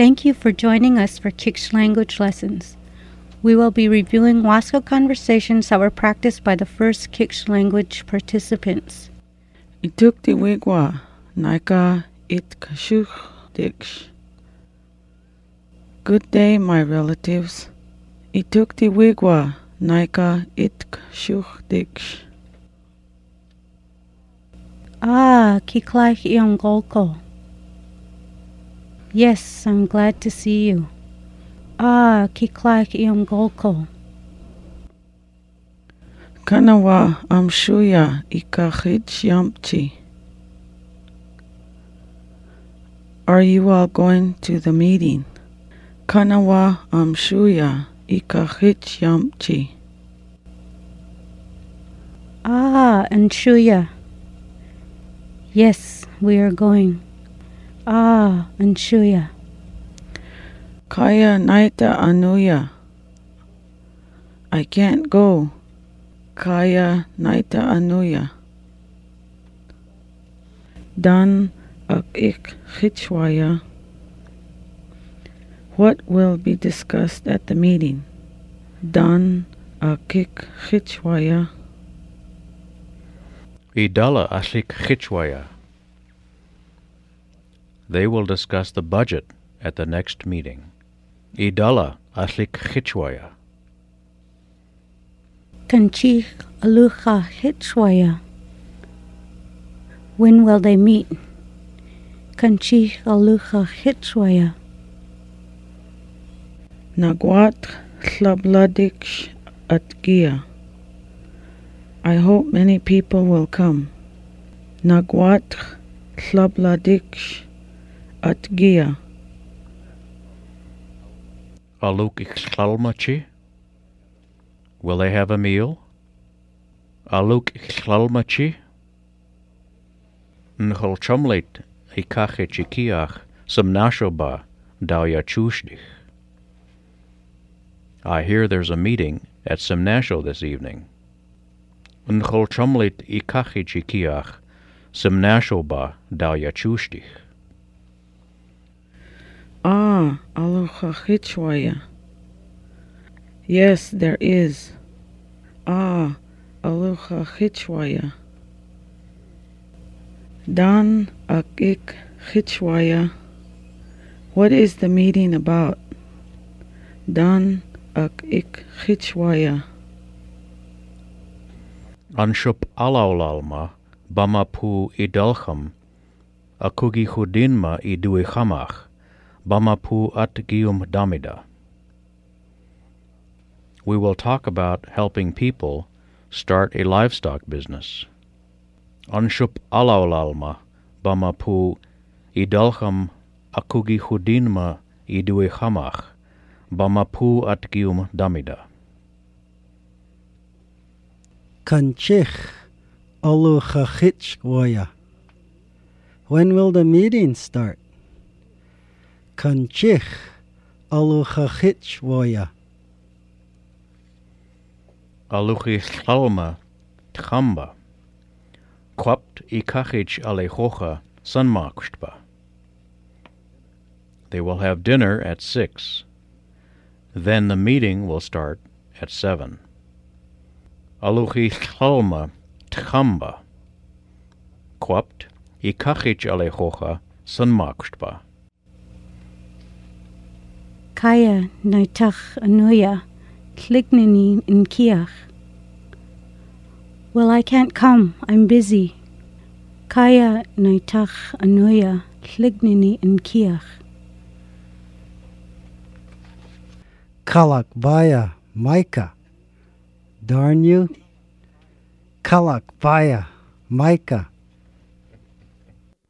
Thank you for joining us for Kiksht Language Lessons. We will be reviewing Wasco conversations that were practiced by the first Kiksht language participants. Itukti wigwa naika it kashuch diksh. Good day, my relatives. Itukti wigwa naika it kashuch diksh. Ah, Kiklaich Iongolko. Yes, I'm glad to see you. Ah, Kiklaich Iongolko. Kanawa amshuya ikachich yamchi. Are you all going to the meeting? Kanawa amshuya ikachich yamchi. Ah, and Shuya. Yes, we are going. Ah, and Shuya. Kaya naita anuya. I can't go. Kaya naita anuya. Dan ak ik chitchwaya. What will be discussed at the meeting? Dan ak ik chitchwaya. Idala Ashik Chichwaya. They will discuss the budget at the next meeting. Idala Ashik Chichwaya. Kanchich Alucha Hitchwaya. When will they meet? Kanchich Alucha Hitchwaya. Nagwat chlabladiksh at gia. I hope many people will come. Nagwat chlabladiksh at gia. Aluk Ixlalmachi. Will they have a meal? Aluk Ixlalmachi. Nchol chumleit ikache chikiach some nashoba dawya chushdich. I hear there's a meeting at Simnasho this evening. Nchol chumleit ikache chikiach Ah, aloha chitchwaya. Yes, there is. Ah, aloha chitchwaya. Dan akik chitchwaya. What is the meeting about? Dan akik chitchwaya. Anshup alaulalma bamapu idalcham akugi chudinma iduichamach bamapu at gium damida. We will talk about helping people start a livestock business. Anshup alaulalma bamapu Idalham akugi chudinma iduichamach bamapu at gium damida. Kanchich Aluchachitchwaya. When will the meeting start? Kanchich Aluchachitchwaya. Aluchi chalma tchamba. Quapt ikachich alechocha sunmakstba. They will have dinner at six. Then the meeting will start at seven. Aluchi chalma tchamba. Quapt ikachich alechocha sunmakstba. Kaya Naitach Anuya. Klignini in Kiach. Well, I can't come. I'm busy. Kaya Naitach Anuya. Klignini in Kiach. Kalak Baya Micah. Darn you. Kalak Baya Micah.